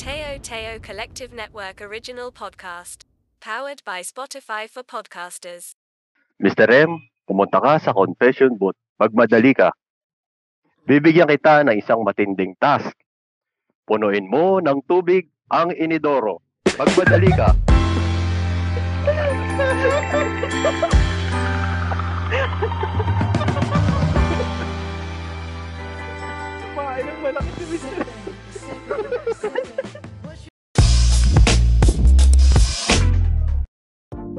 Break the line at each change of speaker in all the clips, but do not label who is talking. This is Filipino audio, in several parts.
Teo Teo Collective Network original podcast. Powered by Spotify for podcasters.
Mr. M, pumunta ka sa confession booth. Magmadali ka. Bibigyan kita ng isang matinding task. Punuin mo ng tubig ang inidoro. Magmadali ka.
Kumain ng malaki si Mr.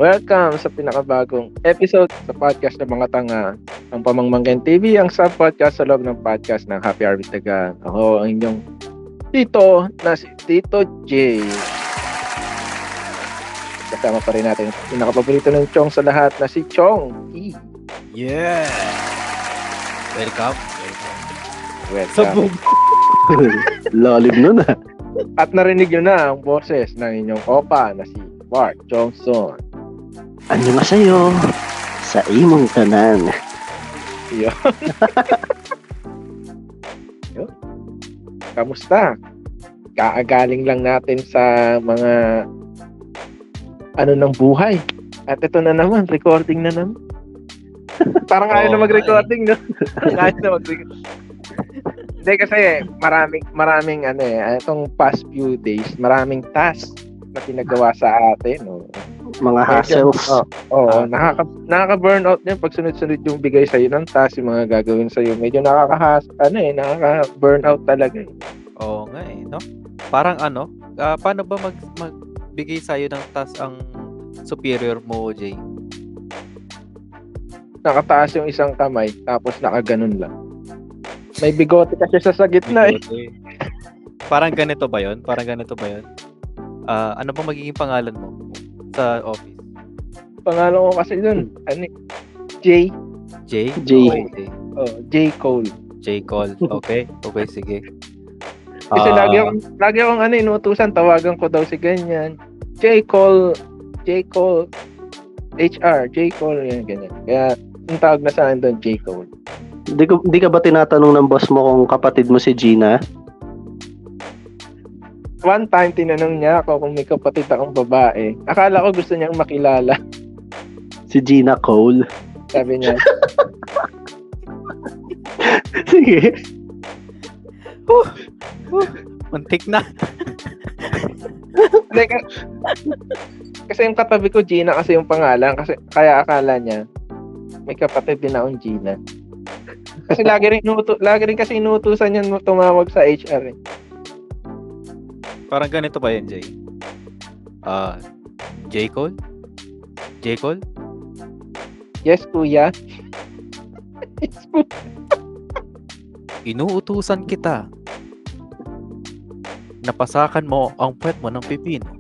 Welcome sa pinakabagong episode sa podcast ng mga tanga ng Pamangmangkin TV, ang sub-podcast sa loob ng podcast ng Happy Harvest Tagan. Ako ang inyong tito na si Tito J. Kasama pa rin natin ang pinakapaborito ng Chong sa lahat na si Chong E.
Yeah! Welcome. Welcome. Sa
Welcome.
Lalim nun ah.
At narinig nyo na ang boses ng inyong opa na si Bart Johnson.
Ano nga sa'yo? Sa imong tanan.
Yun. Yun. Kamusta? Kaagaling lang natin sa mga ano ng buhay. At ito na naman, recording na naman. Parang ayaw
Oo,
na mag-recording, no? Ayaw na mag-recording. Hindi kasi maraming maraming ano eh, itong past few days, maraming task na pinagawa sa atin. No?
Mga hassles.
Oh, Oo,
Ah.
nakaka nakaka-burnout din pag sunod-sunod yung bigay sa'yo ng task, yung mga gagawin sa'yo. Medyo nakakahas, ano eh, nakaka-burnout talaga eh.
Oo nga eh, no? Parang ano, ah, paano ba mag magbigay sa'yo ng task ang superior mo, Jay?
Nakataas yung isang kamay, tapos nakaganon lang. May bigote kasi sa sa gitna eh.
Parang ganito ba yon? Parang ganito ba yon? Ah, ano ba magiging pangalan mo sa office?
Pangalan ko kasi dun, ano eh, J,
Jay?
J.
Okay.
oh, J. Cole.
J. Cole. Okay. Okay, sige.
Kasi
Ah,
lagi akong, lagi akong ano, inutusan, tawagan ko daw si ganyan. J. Cole, J. Cole, HR, J. Cole, yan, ganyan. Kaya, yung tawag na sa akin doon, J. Cole.
Di, ko, di ka ba tinatanong ng boss mo kung kapatid mo si Gina?
One time, tinanong niya ako kung may kapatid akong babae. Akala ko gusto niyang makilala.
Si Gina Cole.
Sabi niya,
Sige.
Muntik na.
Ka- kasi yung katabi ko, Gina kasi yung pangalan. Kasi, kaya akala niya, may kapatid din akong Gina. Kasi lagi rin, inuto, lagi rin kasi inutusan niya tumawag sa HR eh.
Parang ganito ba yan, Jay? Ah, J. Cole? J. Cole?
Yes, kuya. yes, kuya.
Inuutusan kita. Napasakan mo ang puwet mo ng pipino.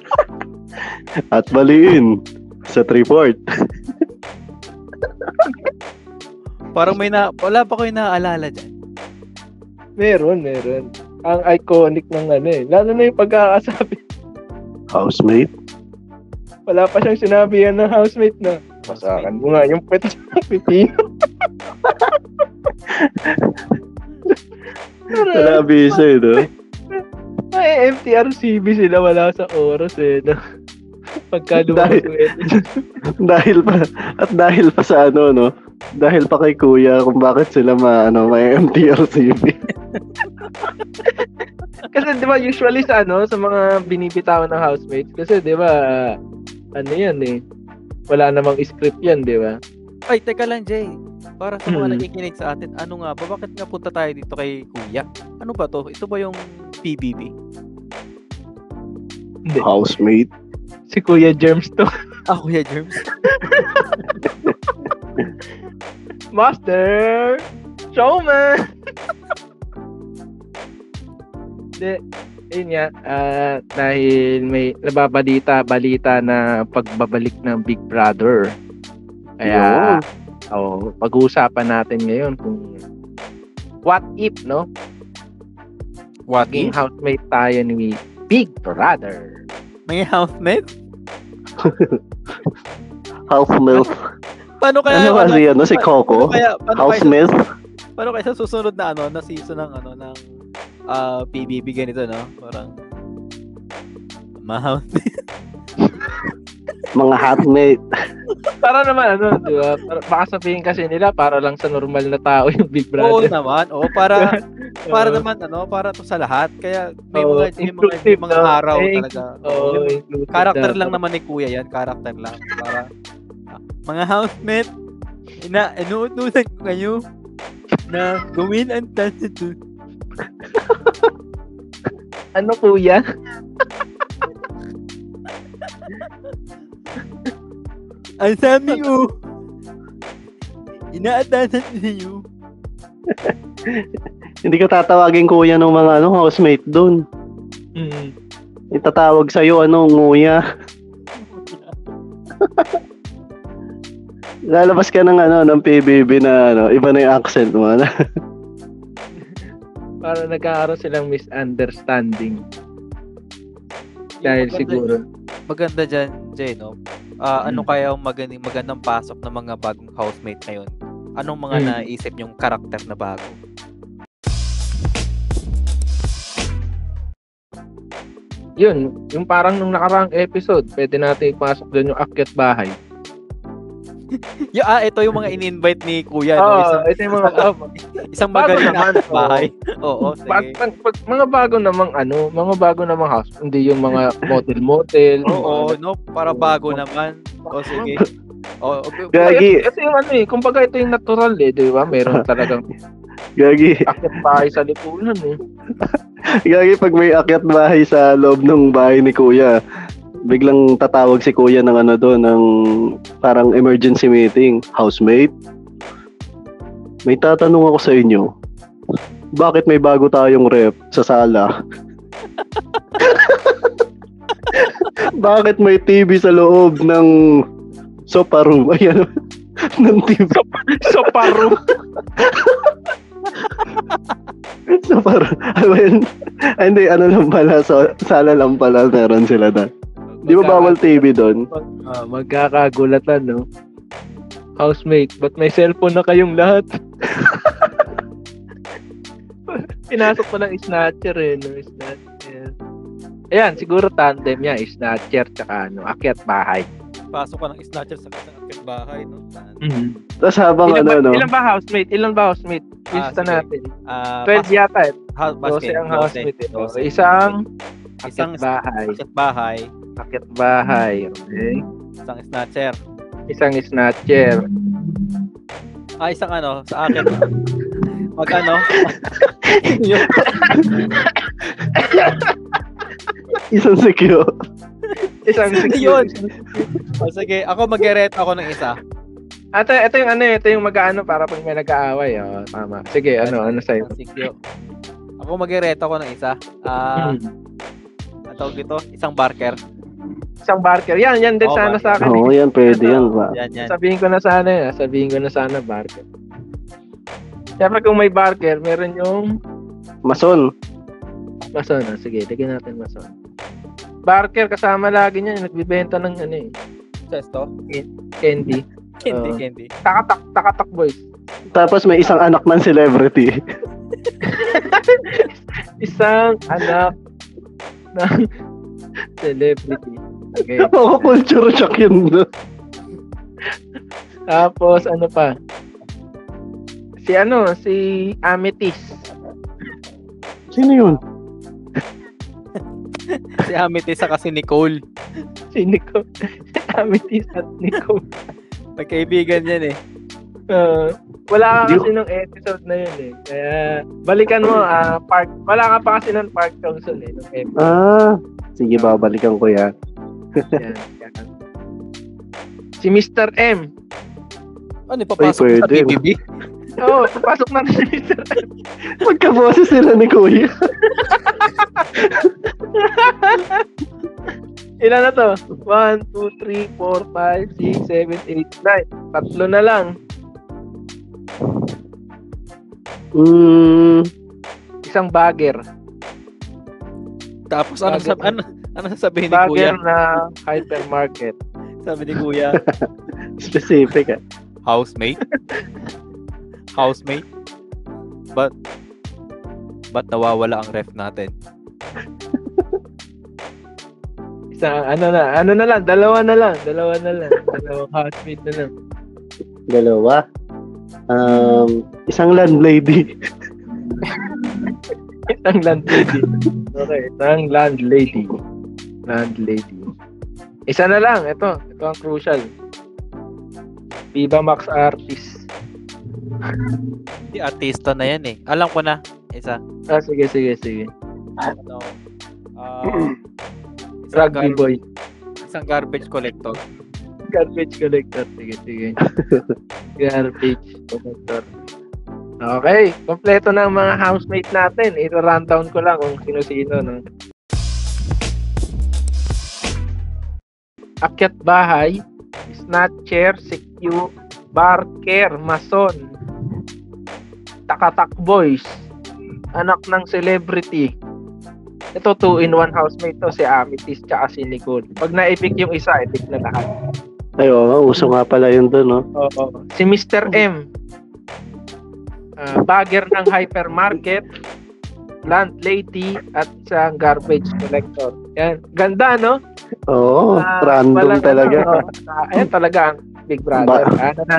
At baliin sa Triport.
Parang may na... Wala pa ko yung naaalala dyan.
Meron, meron. Ang iconic ng ano eh. Lalo na yung pagkakasabi.
Housemate.
Wala pa siyang sinabi yan ng housemate na. Pasakan mo nga yung pwede sa pipino.
Wala abiso eh, no?
Ay, MTRCB sila wala sa oras eh. No? Pagka
Dahil- dahil pa, at dahil pa sa ano, no? Dahil pa kay kuya kung bakit sila ma, ano, may MTRCB.
Kasi di ba usually sa ano, sa mga binibitawan ng housemates, kasi di ba, ano yan eh, wala namang script yan, di ba?
Ay, teka lang, Jay. Para sa mga
Mm.
nakikinig sa atin, ano nga ba? Bakit nga punta tayo dito kay Kuya? Ano ba to? Ito ba yung PBB?
Hindi.
Housemate.
Si Kuya Germs to.
Ah, Kuya Germs?
Master! Showman! Hindi, yun nga, ah, dahil may nababalita, balita na pagbabalik ng Big Brother. Kaya, oh, pag-uusapan natin ngayon kung what if, no?
What
Maging housemate tayo ni Big Brother.
May housemate?
Milk.
Paano kaya?
Ano kasi ano, si Coco?
Paano kaya, paano kaya,
Housemate.
paano kaya sa susunod na ano, na season ng ano, ng ah, PBB ganito, no? Parang, mahal.
Mga hotmate.
Para naman ano, di ba? Para, baka sabihin kasi nila para lang sa normal na tao yung Big
Oo
Brother.
naman. Oo, para, para
Oo.
naman, ano, para to sa lahat. Kaya, may
Oo,
mga, may mga, may mga
no?
araw
Eh,
talaga.
Oo,
Karakter
na-
lang naman ni Kuya yan. Karakter lang. Para, mga housemate, ina, inuutusan ko kayo na gawin ang tattoo.
Ano kuya?
Ang sabi ko, inaatasan ko sa iyo.
Hindi ka tatawagin kuya ng mga ano, housemate doon.
Hmm.
Itatawag sa'yo, ano, nguya. Lalabas ka ng ano, ng PBB na ano, iba na yung accent mo.
Para nagkakaroon silang misunderstanding. Dahil
Yung maganda-
siguro.
Maganda dyan, Jay, no? Ah, ano
Mm.
kaya ang magandang, magandang pasok ng mga bagong housemate ngayon? Anong mga
Mm.
naisip yung karakter na bago?
Yun, yung parang nung nakaraang episode, pwede natin ipasok doon yung akyat bahay.
Yung, ah, ito yung mga in-invite ni Kuya, no?
Oo,
Isang,
ito yung mga
isang, magaling
naman,
na bahay. Oo, sige.
pag, pag- mga bago namang ano, mga bago namang house, hindi yung mga motel-motel.
Oo, no? Para bago naman. O, sige. O,
Gagi,
Kasi yung ano eh, kumbaga ito yung natural eh, di ba? Meron talagang
gagi,
akyat bahay sa lipunan eh.
gagi pag may akyat bahay sa loob ng bahay ni kuya, biglang tatawag si kuya ng ano doon, ng parang emergency meeting. Housemate, may tatanong ako sa inyo. Bakit may bago tayong rep sa sala? Bakit may TV sa loob ng sofa room? Ayan, ng TV.
So paro.
sofa room. I mean, hindi, ano lang pala, so, sala lang pala meron sila na. Di ba bawal TV doon?
Ah, magkakagulatan, no? Housemate, ba't may cellphone na kayong lahat? Pinasok pa ng snatcher eh, no? Snatcher. Ayan, siguro tandem niya, snatcher tsaka ano, akyat bahay.
pasok ka ng snatcher sa isang akit bahay, no?
Tapos habang
Ilan,
ano,
ba,
no?
ilan ba housemate? Ilan ba housemate?
Ah,
Lista
sige.
natin.
Ah,
12 yata eh.
house
12
basket.
ang housemate eh.
Dose.
Okay, Isang
Isang
akyat bahay.
akit bahay.
Akyat bahay. Okay.
Isang snatcher.
Isang snatcher.
Ah, isang ano, sa akin. Mag ano?
isang secure.
Isang
Yun.
secure.
oh, sige, ako mag-rate ako ng isa.
Ito, ito yung ano, ito yung mag-ano para pag may nag-aaway. Oh, tama. Sige, ano, ano sa'yo?
Sikyo. Ako mag-rate ako ng isa. Ah, ang tawag dito, isang barker.
Isang barker. Yan, yan din
Oo,
sana
barker.
sa akin.
Oo, yan, pwede yan. Ba?
Yan, yan.
Sabihin ko na sana yan. Sabihin ko na sana barker. Siyempre kung may barker, meron yung
Mason.
mason. Ah, sige, lagyan natin mason. Barker, kasama lagi niya. Nagbibenta ng ano eh,
Sesto?
candy.
Candy,
Oo.
candy.
Takatak, takatak boys.
Tapos may isang anak ng celebrity.
Isang anak ng celebrity. Okay.
Oo, culture shock yun.
Tapos ano pa? Si ano, si Amethyst.
Sino yun?
Si Amethyst saka si Nicole.
Si Nico. Amethyst at Nico.
Magkaibigan yan eh.
Uh, wala ka kasi nung episode na yun eh. Kaya balikan mo ah Park. Wala ka pa kasi nung Park Johnson eh. Nung episode.
Ah, sige, babalikan ko yan.
Yan. Yan. Si Mr. M.
Ano, papasok
Ay,
sa. BBB?
Oo, oh, papasok na si Mr. M.
Magkaboses sila ni Kuya.
Ilan na to? 1, 2, 3, 4, 5, 6, 7, 8, 9. Tatlo na lang.
Hmm,
Isang bagger.
Tapos ano, sab ano, ano sasabihin ni Kuya?
Bagger na hypermarket.
Sabi ni Kuya,
specific ah.
housemate? housemate? But, ba't nawawala ang ref natin?
Isa, ano na, ano na lang, dalawa na lang, dalawa na lang. Dalawang housemate na lang.
Dalawa. Um, isang landlady.
Isang landlady. Okay, isang landlady. Landlady. Isa na lang, ito. Ito ang crucial. Viva Max Artist.
Hindi, artista na yan eh. Alam ko na. Isa.
Ah, sige, sige, sige.
Ano? isang,
Rugby
gar-
boy.
isang garbage collector.
Garbage collector. Sige, sige. Garbage collector. Okay, kompleto na ang mga housemate natin. Ito-rundown ko lang kung sino-sino. No? Akyat bahay, snatcher, secure, barker, mason, takatak boys, anak ng celebrity. Ito, two in one housemate to, si Amethyst tsaka si Nicole. Pag na-epic yung isa, epic na lahat.
Ay, oo, uso nga pala yun doon, no?
Oo. Si Mr. M. ah, bagger ng hypermarket, landlady, at isang garbage collector. Yan. Ganda, no?
Oo,
Ah,
random
walang
talaga.
ano, ah, ayan talaga ang Big Brother. ano na?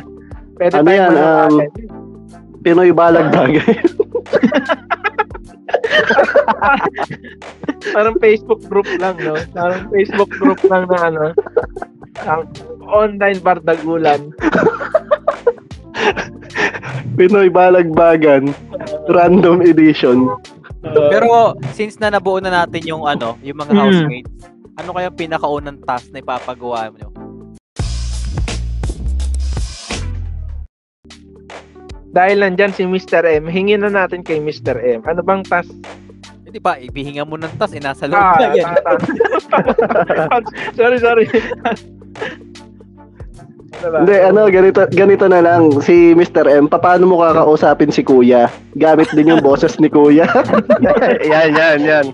Pwede
Ano yan, um. Pinoy balag bagay.
Parang Facebook group lang, no? Parang Facebook group lang na ano. Ang online bardagulan.
Pinoy balagbagan. Random edition.
Uh,
Pero since na nabuo na natin yung ano, yung mga
Mm.
Ano kaya pinakaunang task na ipapagawa nyo?
dahil nandyan si Mr. M, hingin na natin kay Mr. M. Ano bang task
Hindi ba, ibihinga mo ng tas, eh, nasa loob
Ah,
na yan.
sorry, sorry. ano?
Hindi, ano, ganito, ganito na lang. Si Mr. M, paano mo kakausapin si Kuya? Gamit din yung boses ni Kuya.
yan, yan, yan.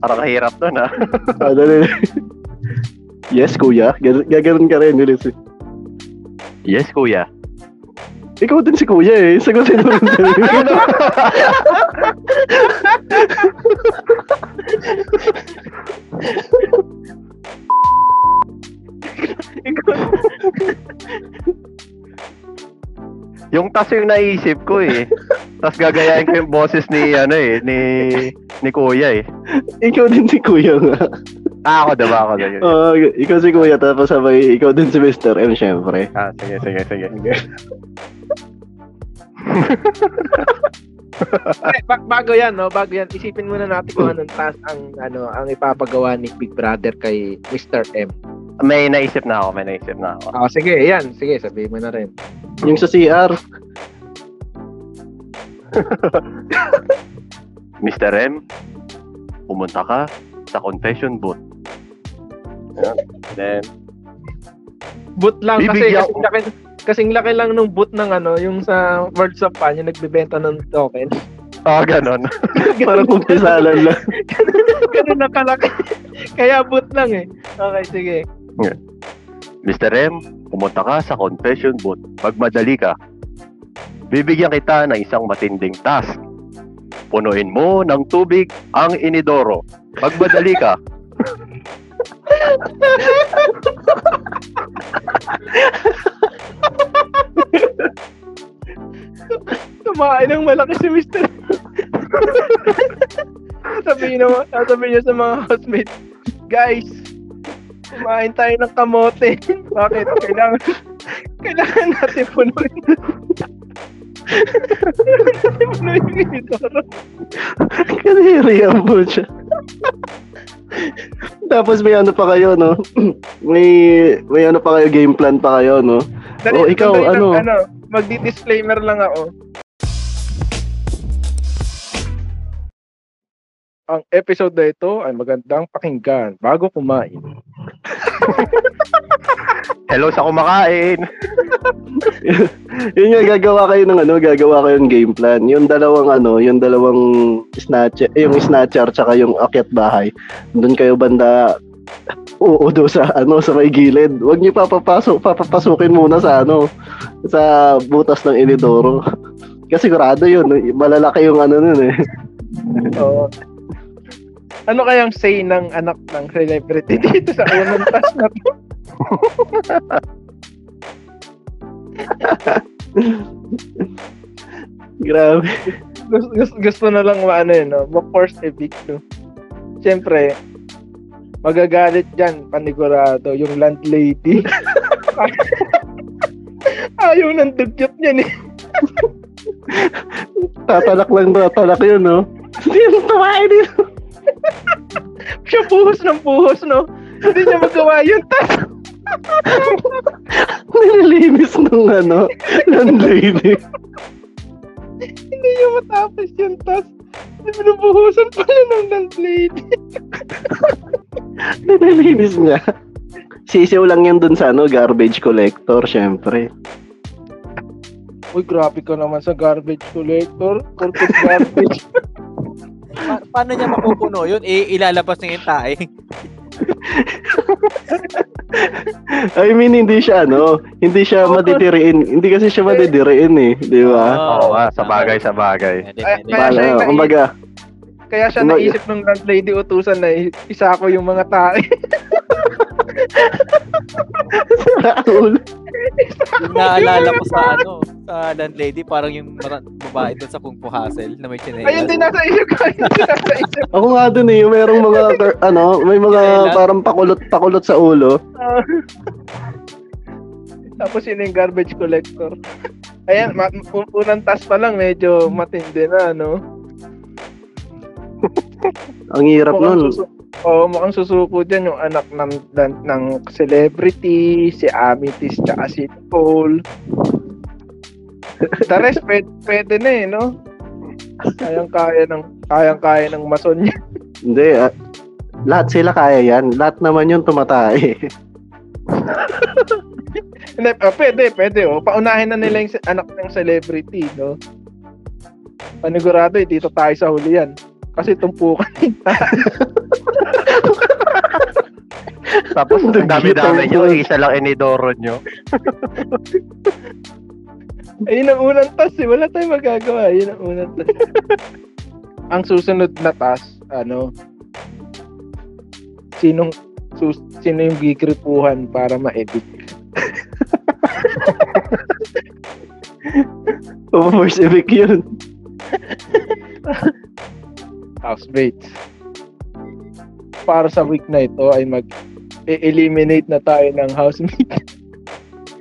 Parang kahirap nun, ha?
Ah, dali. yes, Kuya. Gan- Gaganon ka rin. Nilis.
Yes, kuya.
Ikaw din si Kuya eh. Sagutin mo rin mo.
Yung tas yung naisip ko, eh. Tas gagayahin ko yung boses ni, ano, eh, ni, ni kuya, eh.
ikaw din si Kuya nga.
Ah, ako, diba? Ako, diba?
Oo, ikaw si Kuya, tapos sabay, ikaw din si Mr. M, syempre.
Ah, sige, sige, sige.
Eh, bak- bago yan, no? Bago yan. Isipin muna natin kung anong task ang, ano, ang ipapagawa ni Big Brother kay Mr. M.
May naisip na ako, may naisip na ako.
Ah, sige, yan. Sige, sabihin mo na rin.
Yung sa CR,
Mr. M, pumunta ka sa confession booth. Ayan. Then,
Boot lang kasi, kasing laki, kasing laki lang nung boot ng ano, yung sa Words of Pan, yung nagbebenta ng token.
ah, ganon.
parang kumpisalan lang.
Ganun na kalaki. Kaya boot lang eh. Okay, sige.
Mr. M, pumunta ka sa confession booth. Magmadali ka. Bibigyan kita ng isang matinding task. Punuin mo ng tubig ang inidoro. Magmadali ka.
Kumain ng malaki si Mr. sabihin naman, sasabihin niya sa mga housemates, guys, kumain tayo ng kamote. Bakit? Kailangan, kailangan natin punuin. Punuin yung inidoro.
Kaniri ang po siya. Tapos may ano pa kayo, no? may may ano pa kayo, game plan pa kayo, no?
Dali,
Oh, ikaw,
lang,
ano?
ano magdi-disclaimer lang ako. Ang episode na ito ay magandang pakinggan bago kumain.
Hello sa kumakain.
Yun nga, gagawa kayo ng ano, gagawa kayo ng game plan. Yung dalawang ano, yung dalawang snatcher, eh, yung snatcher tsaka yung akyat bahay. Doon kayo banda Oo, do sa ano sa may gilid. Huwag niyo papapasok, papapasukin muna sa ano sa butas ng inidoro. Kasi sigurado yun. Malalaki yung ano nun eh.
Oo. Ano kayang say ng anak ng celebrity dito sa unang task na to?
Grabe.
Gusto, gusto, gusto na lang maano yun, no? Ma-force evict, no? Siyempre, magagalit dyan, panigurado, yung landlady. Ayaw ng dugyot niya, eh.
Tatalak lang tatalak yun, no? Hindi yung tumain dito.
Siya puhos ng puhos, no? Hindi niya magawa yun. Tas,
Nililinis ng ano, landlady.
hindi niya matapos yun. Tas, binubuhusan pala ng landlady.
Nililinis niya. Sisiw lang yan dun sa ano, garbage collector, syempre.
Uy, grabe ka naman sa garbage collector. Corporate garbage.
Pa- paano niya mapupuno yun? I- ilalabas niya yung tae.
I mean, hindi siya ano, hindi siya
Oo.
madidiriin. Hindi kasi siya madidiriin eh, di ba?
Oo nga, sa bagay, sa bagay.
Ay, kaya siya
kumbaga,
Kaya siya
Kumbaga-
naisip ng landlady utusan na isa ko yung mga tae.
ulo.
Yung naalala ko sa ano, sa landlady, parang yung mara- babae doon sa Kung Fu Hustle na may chinelas.
Ayun din nasa isip ko. Nasa isip
Ako nga dun eh, merong mga, ano, may mga parang pakulot-pakulot sa ulo.
ko. Tapos yun yung garbage collector. Ayan, ma- un- unang task pa lang medyo matindi na, no?
Ang hirap
Mukhang
nun.
susu- Oo, mukhang susuko dyan yung anak ng, ng, ng celebrity, si Amethyst, tsaka si Nicole. The rest, pwede, pwede na eh, no? Kayang-kaya ng, kayang-kaya ng mason niya.
Hindi, ah, lahat sila kaya yan. Lahat naman yun tumatay.
Hindi, ah, pwede, pwede, oh. Paunahin na nila yung anak ng celebrity, no? Panigurado, eh, dito tayo sa huli yan. Kasi tumpukan yung.
Tapos, ang dami-dami nyo, isa lang inidoro nyo.
Ayun ang unang task, eh. Wala tayong magagawa. Ayun ang unang task. ang susunod na task, ano, sinong, sus, sino yung gigripuhan para ma-edit?
Force evict yun.
housemates. Para sa week na ito ay mag eliminate na tayo ng housemate.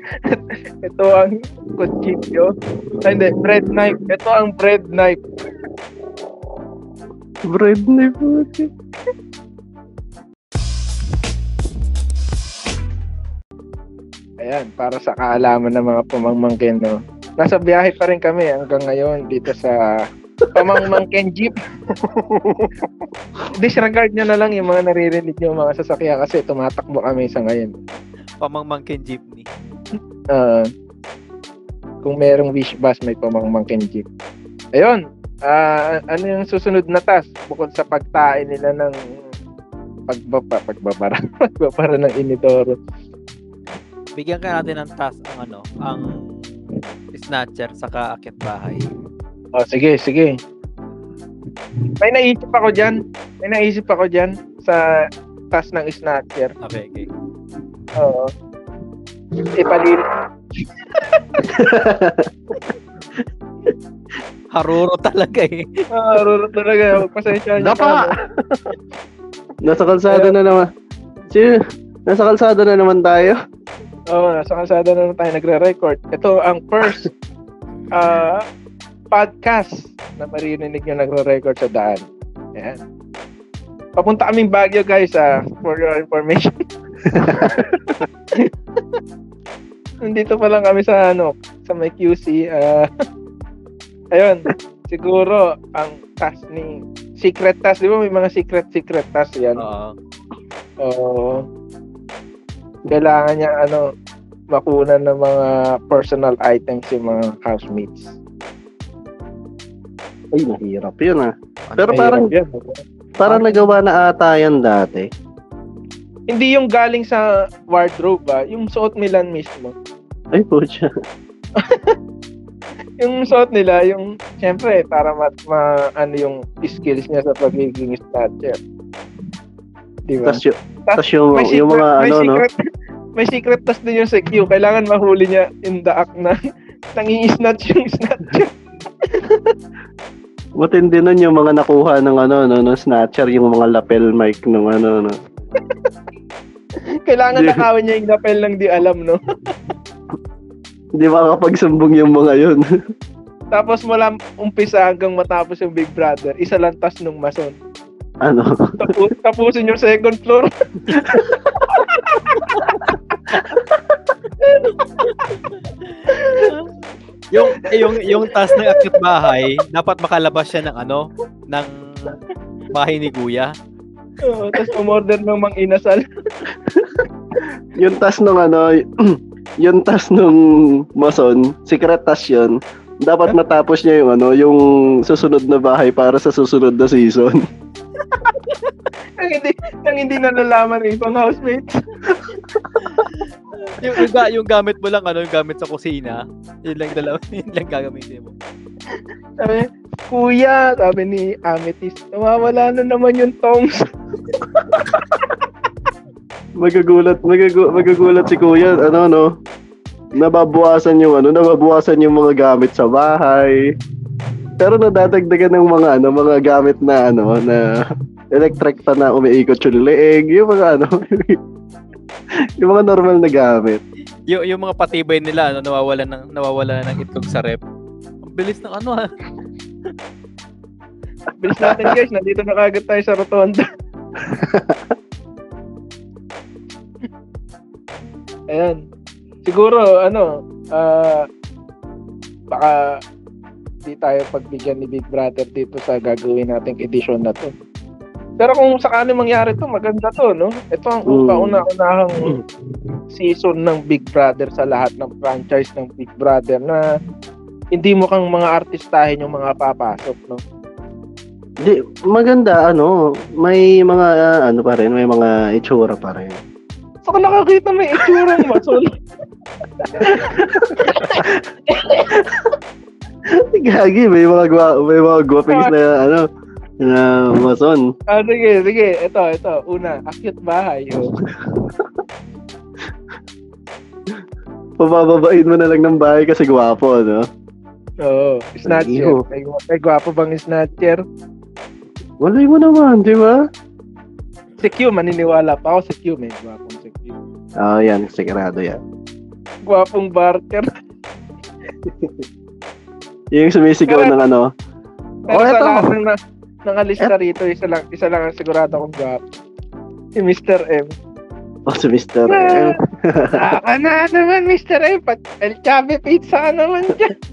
ito ang kuchilyo. Ay, hindi, bread knife. Ito ang bread knife.
Bread na po.
Ayan, para sa kaalaman ng mga pamangmangkin, no? Nasa biyahe pa rin kami hanggang ngayon dito sa pamangmangkin jeep. Disregard nyo na lang yung mga naririnig nyo mga sasakyan kasi tumatakbo kami sa ngayon.
Pamangmangkin jeepney.
Ah, kung merong wish bus, may pamangmangkin jeep. Ayun, ah, ano yung susunod na task bukod sa pagtain nila ng pagbaba, pagbabara, pagbabara ng inidoro.
Bigyan ka natin ng task ang ano, ang snatcher sa kaakyat bahay.
Oh, sige, sige. May naisip ako dyan. May naisip ako dyan sa task ng snatcher.
Okay, okay.
Oo. Ipalil.
Haruro talaga eh.
Ah, ruro talaga. Pasensya niyo.
Dapa!
Nasa kalsada na naman. Sino? Nasa kalsada na naman tayo.
Oo, nasa kalsada na naman tayo nagre-record. Ito ang first uh, podcast na maririnig nyo nagre-record sa daan. Ayan. Papunta kaming Baguio guys ah, for your information. Nandito pa lang kami sa ano, sa may QC. ah ayun, siguro ang task ni secret task, di ba may mga secret secret task yan?
Oo.
Oo. kailangan niya ano makunan ng mga personal items yung mga housemates.
Ay, mahirap yun ah. Pero parang,
yan.
parang nagawa na ata yan dati.
Hindi yung galing sa wardrobe ba, yung suot nila mismo.
Ay, pucha.
yung suot nila, yung, syempre, para ma, ma- ano yung skills niya sa pagiging snatcher. Di ba?
Tapos yung, tas yung,
may
yung mga
may
ano, no?
secret, may secret tas din yung sa Q. Kailangan mahuli niya in the act na nangi-snatch yung snatcher.
Matindi nun yung mga nakuha ng ano, no, no, snatcher, yung mga lapel mic ng ano, no.
Kailangan
Di-
nakawin niya yung lapel ng di alam, no?
Hindi makakapagsumbong yung mga yun.
Tapos mula umpisa hanggang matapos yung Big Brother, isa lang tas nung mason.
ano,
Tapu- tapusin yung second floor.
Yung yung yung task ng akit bahay, dapat makalabas siya ng ano, ng bahay ni Kuya.
Oo, tapos umorder ng mang inasal.
yung tas nung ano, yung tas nung mason, secret tas yun. Dapat matapos niya yung ano, yung susunod na bahay para sa susunod na season.
nang hindi, nang hindi nalalaman ng ibang housemates.
Yung, yung, ga- yung gamit mo lang ano, yung gamit sa kusina, yun lang dalawa, yun lang gagamitin mo.
Sabi, Kuya, sabi ni Amethyst, nawawala na naman yung tongs.
Magagulat, magagu, magagulat si Kuya, ano no, nababawasan yung ano, nababawasan yung mga gamit sa bahay. Pero nadadagdagan ng mga ano, mga gamit na ano, na electric pa na umiikot yung leeg, yung mga ano, yung mga normal na gamit.
Yung, yung mga patibay nila, ano, nawawala ng, nawawala ng itlog sa rep. Ang bilis ng ano ha.
Bilis natin guys, nandito na kagad tayo sa rotonda. Ayan. Siguro, ano, ah, baka di tayo pagbigyan ni Big Brother dito sa gagawin nating edition na to. Pero kung sakali mangyari to, maganda to, no? Ito ang
Mm.
kauna-unahang season ng Big Brother sa lahat ng franchise ng Big Brother na hindi mo kang mga artistahin yung mga papasok, no?
Di, maganda, ano, may mga, ah, ano pa rin, may mga itsura pa rin.
So kung nakakita may itsurang masol,
Gagi, may mga gwa, may mga gwapings na, ano, na mason.
ah, sige, sige, ito, ito, una, akit bahay, oh.
Pabababain mo na lang ng bahay kasi gwapo, no?
Oo, snatcher.
Iyo.
May, may gwapo bang snatcher?
Walay mo naman, di ba?
Si Q, maniniwala pa ako si Q, may gwapong si Q.
Ah, yan, sigurado yan.
Gwapong barker.
Yung sumisigaw
Pero-
ng ano,
Pero
Oh,
sa
eto.
lahat ng na, nangalista rito, isa lang, isa lang ang sigurado kong gwapo. Si Mr. M.
oh, si Mr.
Ah.
M.
Ah, na naman, Mr. M. Pat El Chave Pizza ka naman dyan.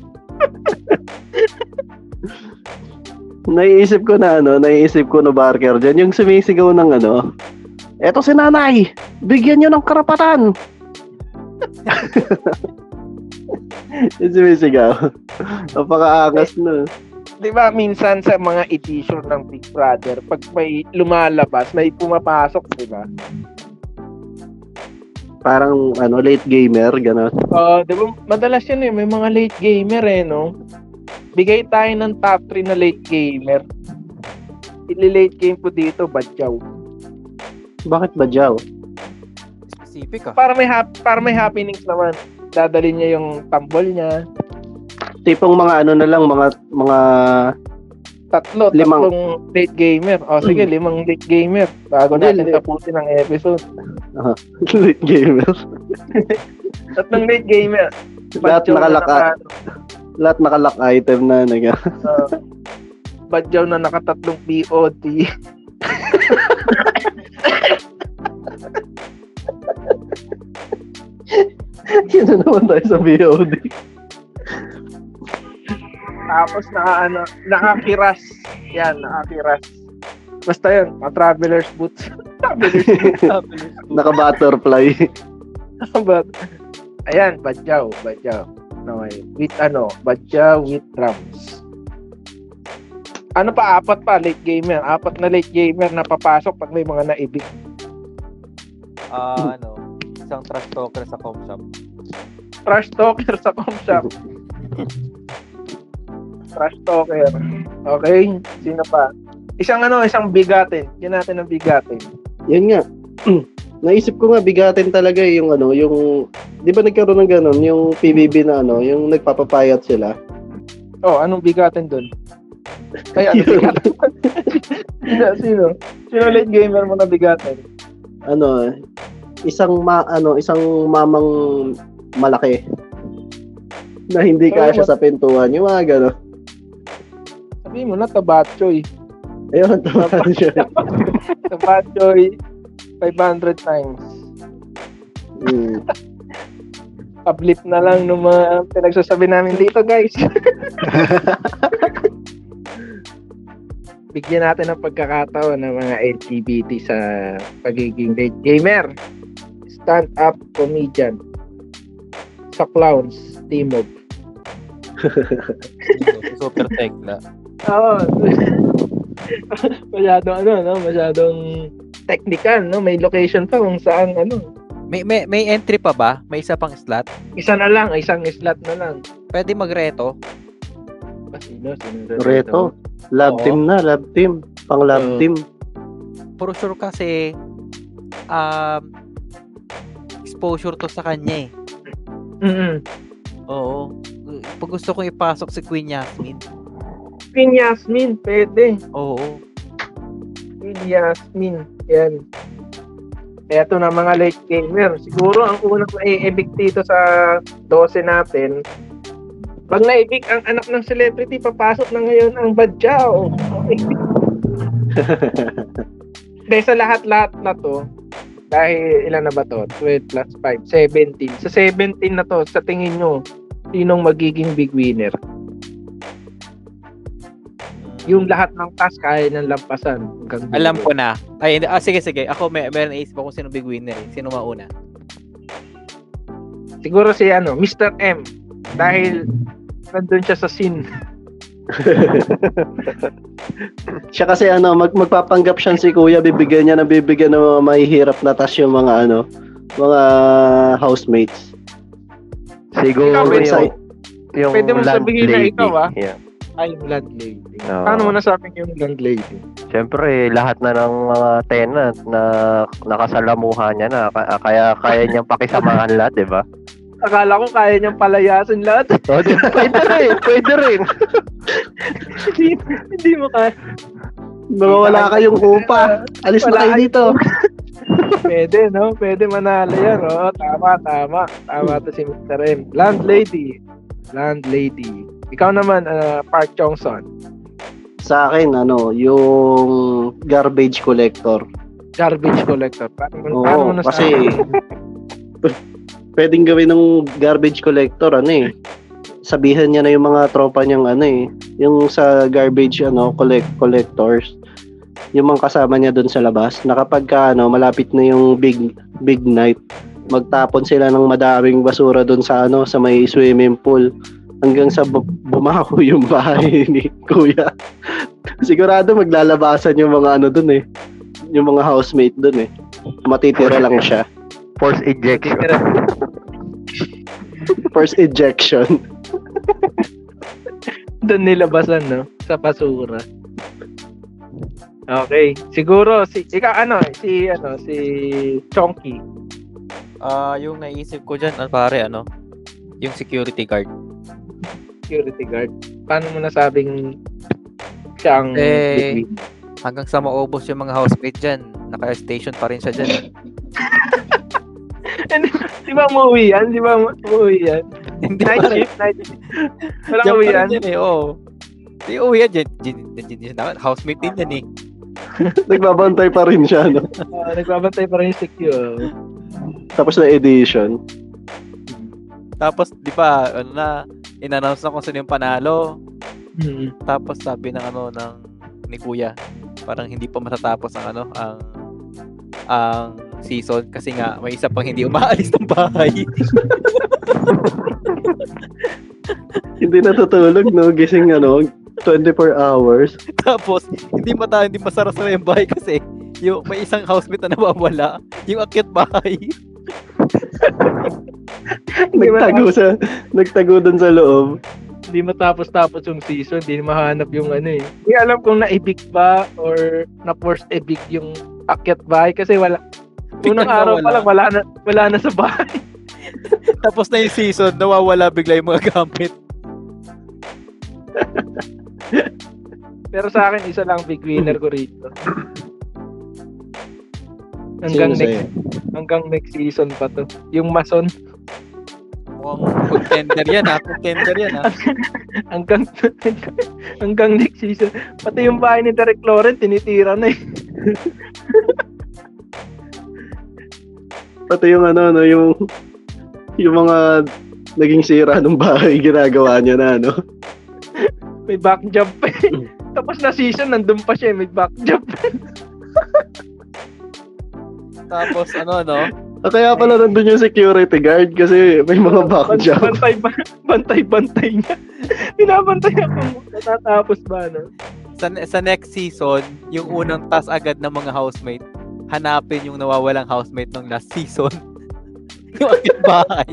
Naiisip ko na ano, naiisip ko na barker dyan, yung sumisigaw ng ano, eto si nanay, bigyan nyo ng karapatan. yung sumisigaw. Napakaangas na.
Di ba minsan sa mga edition ng Big Brother, pag may lumalabas, may pumapasok, di ba?
Parang ano, late gamer, gano'n.
Oo, di ba? Madalas yun eh, may mga late gamer eh, no? Bigay tayo ng top 3 na late gamer. Ili-late game ko dito, Badyaw.
Bakit ba, Jow?
Specific ah.
Para may hap para may happenings naman. Dadali niya yung tambol niya.
Tipong mga ano na lang, mga, mga,
Tatlo,
Limang.
tatlong late gamer. O sige, limang late gamer. Bago natin tapusin ang episode.
late gamer.
Tatlong late gamer.
Lahat
na
nakalaka,
naka-
lahat nakalock item na, nag,
uh, Badyaw na nakatatlong POT.
yun na naman tayo sa VOD.
Tapos naka ano, nakakiras. Yan, nakakiras. Basta yun, mga traveler's boots. traveler's boots.
Naka-butterfly.
But, ayan, badyaw, badyaw. Okay. With ano, badyaw with drums. Ano pa, apat pa, late gamer. Apat na late gamer na papasok pag may mga naibig.
Ah, ano, isang trash talker sa com shop.
Trash talker sa com shop. trash talker. Okay? Sino pa? Isang ano, isang bigatin. Yan natin ang bigatin.
Yan nga. Naisip ko nga bigatin talaga eh, yung ano, yung 'di ba nagkaroon ng ganun, yung PBB na ano, yung nagpapapayat sila.
Oh, anong bigatin doon? Ay, ano bigatin? sino, sino? Sino late gamer mo na bigatin?
Ano, isang ma ano, isang mamang malaki na hindi
Oh,
kasya sa pintuan, yung mga gano'n.
Sabihin mo na, tabatchoy.
Ayun, tama siya.
Tabatchoy, 500 times.
Mm.
Uplift na lang ng mga pinagsasabi namin dito, guys. Bigyan natin ng pagkakataon ng mga LGBT sa pagiging late gamer. Stand-up comedian. Sa clowns, team up.
Super tekla.
Oo. masyadong ano, no? Masyadong technical, no? May location pa kung saan, ano.
May, may, may entry pa ba? May isa pang slot?
Isa na lang, isang slot na lang.
Pwede magreto?
Ah, Sino? Sino?
Reto. Lab
Oo.
team na, lab team. Pang lab
Oo.
team.
For sure kasi um, exposure to sa kanya eh.
Mm-mm.
Oo. Pag gusto kong ipasok si Queen Yasmin.
Queen Yasmin, pwede.
Oo.
Queen Yasmin. Yan. Eto na mga late gamer. Siguro ang unang na-evict dito sa 12 natin, pag na-evict ang anak ng celebrity, papasok na ngayon ang badyaw. Okay. Dahil sa lahat-lahat na to, dahil ilan na ba to? 12 plus 5, 17. Sa 17 na to, sa tingin nyo, sinong magiging big winner? Yung lahat ng task kaya ng lampasan. hanggang
Alam ko na. Ay, hindi. Ah, sige, sige. Ako, may, meron naisip ako kung sino big winner eh. Sino mauna?
Siguro si ano, Mr. M. Dahil nandun siya sa scene.
Siya kasi ano, mag magpapanggap siya si Kuya, bibigyan niya na bibigyan ng mga mahihirap na tas yung mga ano, mga housemates.
Siguro
Ikaw, pwede
yung, yung
pwede mo sabihin na ikaw, ah.
Yeah.
Ay, landlady.
Oo.
Paano mo nasabing yung landlady?
Siyempre, lahat na ng mga tenant na nakasalamuhan niya na, ka- kaya kaya niyang pakisamahan lahat, di ba?
Akala ko kaya niyang palayasin lahat.
O, di, pwede rin, pwede rin.
hindi, hindi mo kaya.
Mga wala kayong upa. Alis na kayo
kayo.
dito.
Pwede, no? Pwede manalo yan, no? Tama, tama. Tama to si Mr. M. Landlady. Landlady. Ikaw naman, uh, Park Chong-son.
Sa akin, ano, yung garbage collector.
Garbage collector. Paano,
Oo,
paano mo
kasi pwedeng gawin ng garbage collector, ano eh. Sabihan niya na yung mga tropa niyang ano eh, yung sa garbage ano collect collectors, yung mga kasama niya doon sa labas, na kapag ka, ano, malapit na yung big big night, magtapon sila ng madaming basura doon sa ano sa may swimming pool hanggang sa bu- bumaho yung bahay ni Kuya. Sigurado maglalabasan yung mga ano doon eh. Yung mga housemate doon eh. Matitira lang siya.
Force ejection.
First ejection.
Doon nilabasan, no? Sa basura. Okay. Siguro, si, ikaw, ano, si, ano, si Chonky.
Ah, yung naisip ko dyan, ah, pare, ano? Yung security guard.
Security guard. Paano mo nasabing siya ang
Eh,
win?
Hanggang sa maubos yung mga housemate dyan, naka-station pa rin siya dyan.
Di ba umuwi yan? Di ba umuwi yan?
Hindi
Night shift, night shift. Walang
pa
yan?
rin yan eh, oo. Di uwi yan, dyan, dyan, dyan, dyan, dyan, housemate din yan eh.
Nagbabantay pa rin siya, no?
Ah, nagbabantay pa rin yung secure.
Tapos na edition.
Tapos, di ba, ano na, in-announce na kung sino yung panalo.
Hmm.
Tapos sabi ng ano, ng ni Kuya, parang hindi pa matatapos ang ano, ang ang season kasi nga may isa pang hindi umaalis ng bahay.
Hindi natutulog, no? Gising, ano, 24 hours.
Tapos, hindi mata, hindi masara-sara yung bahay kasi yung may isang housemate na nawawala, yung akyat bahay.
Nagtago sa, nagtago dun sa loob.
Hindi matapos-tapos yung season, hindi mahanap yung ano eh. Hindi alam kung naibig ba or na-force evict yung akyat bahay kasi wala. Unang araw pa lang, wala na, wala na sa bahay.
Tapos na yung season, nawawala bigla yung mga gamit.
Pero sa akin, isa lang big winner ko rito. Hanggang
Sino
next,
sa'yo?
hanggang next season pa to. Yung Mason,
Mukhang contender yan ha. Contender yan ha.
hanggang hanggang next season. Pati yung bahay ni Derek Laurent, tinitira na eh.
Pati yung ano, no, yung yung mga naging sira ng bahay, ginagawa niya na, no?
May back jump pa eh. Tapos na season, nandun pa siya eh, may back jump.
Tapos ano no?
Ah, kaya pala nandun yung security guard kasi may mga back
Ban-
jump.
Bantay, bantay, bantay niya. Binabantay niya kung natatapos ba, no?
Sa, sa next season, yung unang task agad ng mga housemate, hanapin yung nawawalang housemate ng last season. yung akit bahay.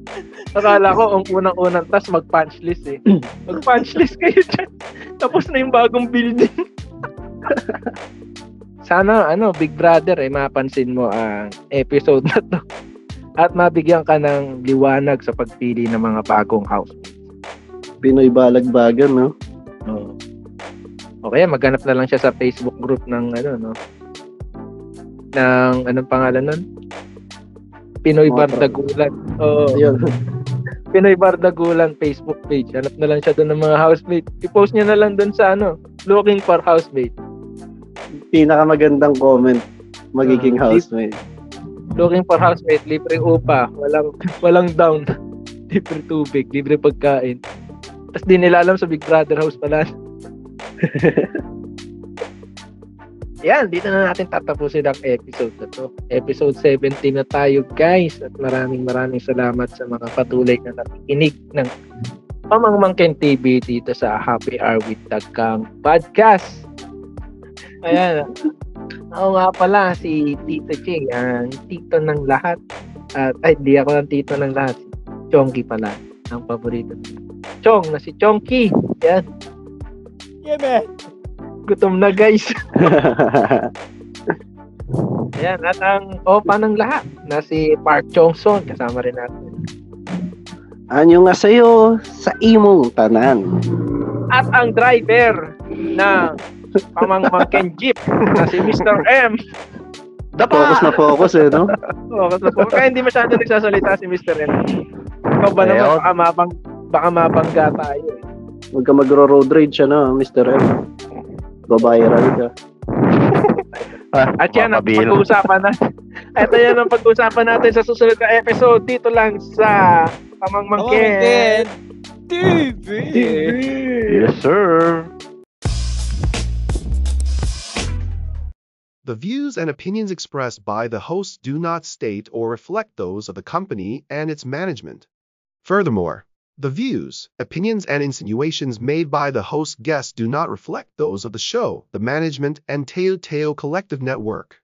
Akala ko, ang unang-unang tas mag-punch list eh. Mag-punch list kayo dyan. Tapos na yung bagong building. Sana, ano, Big Brother, eh, mapansin mo ang episode na to. At mabigyan ka ng liwanag sa pagpili ng mga bagong house.
Pinoy balagbagan, no?
No. O kaya maghanap na lang siya sa Facebook group ng ano no. Ng anong pangalan nun? Pinoy
Mga
Bardagulan. Oo.
Ayun.
Pinoy Bardagulan Facebook page. Hanap na lang siya doon ng mga housemate. I-post niya na lang doon sa ano, looking for housemate.
Pinakamagandang comment magiging
Ah,
housemate.
Looking for housemate, libre upa, walang walang down. libre tubig, libre pagkain. Tapos di nila alam sa Big Brother house pala. Yan, dito na natin tatapusin ang episode na to. Episode 17 na tayo guys. At maraming maraming salamat sa mga patuloy na nakikinig ng Pamangmangkin TV dito sa Happy Hour with Tagkang Podcast. Ayan. Oo nga pala, si Tito Che, ang tito ng lahat. At, ay, di ako ang tito ng lahat. Si Chongki pala, ang paborito. Chong, na si Chongki. Yan,
Yeah, man.
gutom na guys. Ayan, at ang opa ng lahat, na si Park Chongson, kasama rin natin.
Anyo nga sa'yo sa imong tanan.
At ang driver ng pamangmangkin jeep, na si Mr. M.
Focus na focus eh, no?
Oo, kasi po, kaya hindi masyado nagsasalita si Mr. M. Ikaw ba naman,
Ayun.
baka, mabang, baka mabangga tayo. eh.
Huwag ka magro-road rage, ano, Mr. M. Babiral ka.
At yan ang pag-uusapan na. Ito yan ang pag-uusapan natin sa susunod na episode dito lang sa Pamangmangkin.
TV.
Yes, sir.
The views and opinions expressed by the hosts do not state or reflect those of the company and its management. Furthermore, the views, opinions, and insinuations made by the host guests do not reflect those of the show, the management, and Teo Teo Collective Network.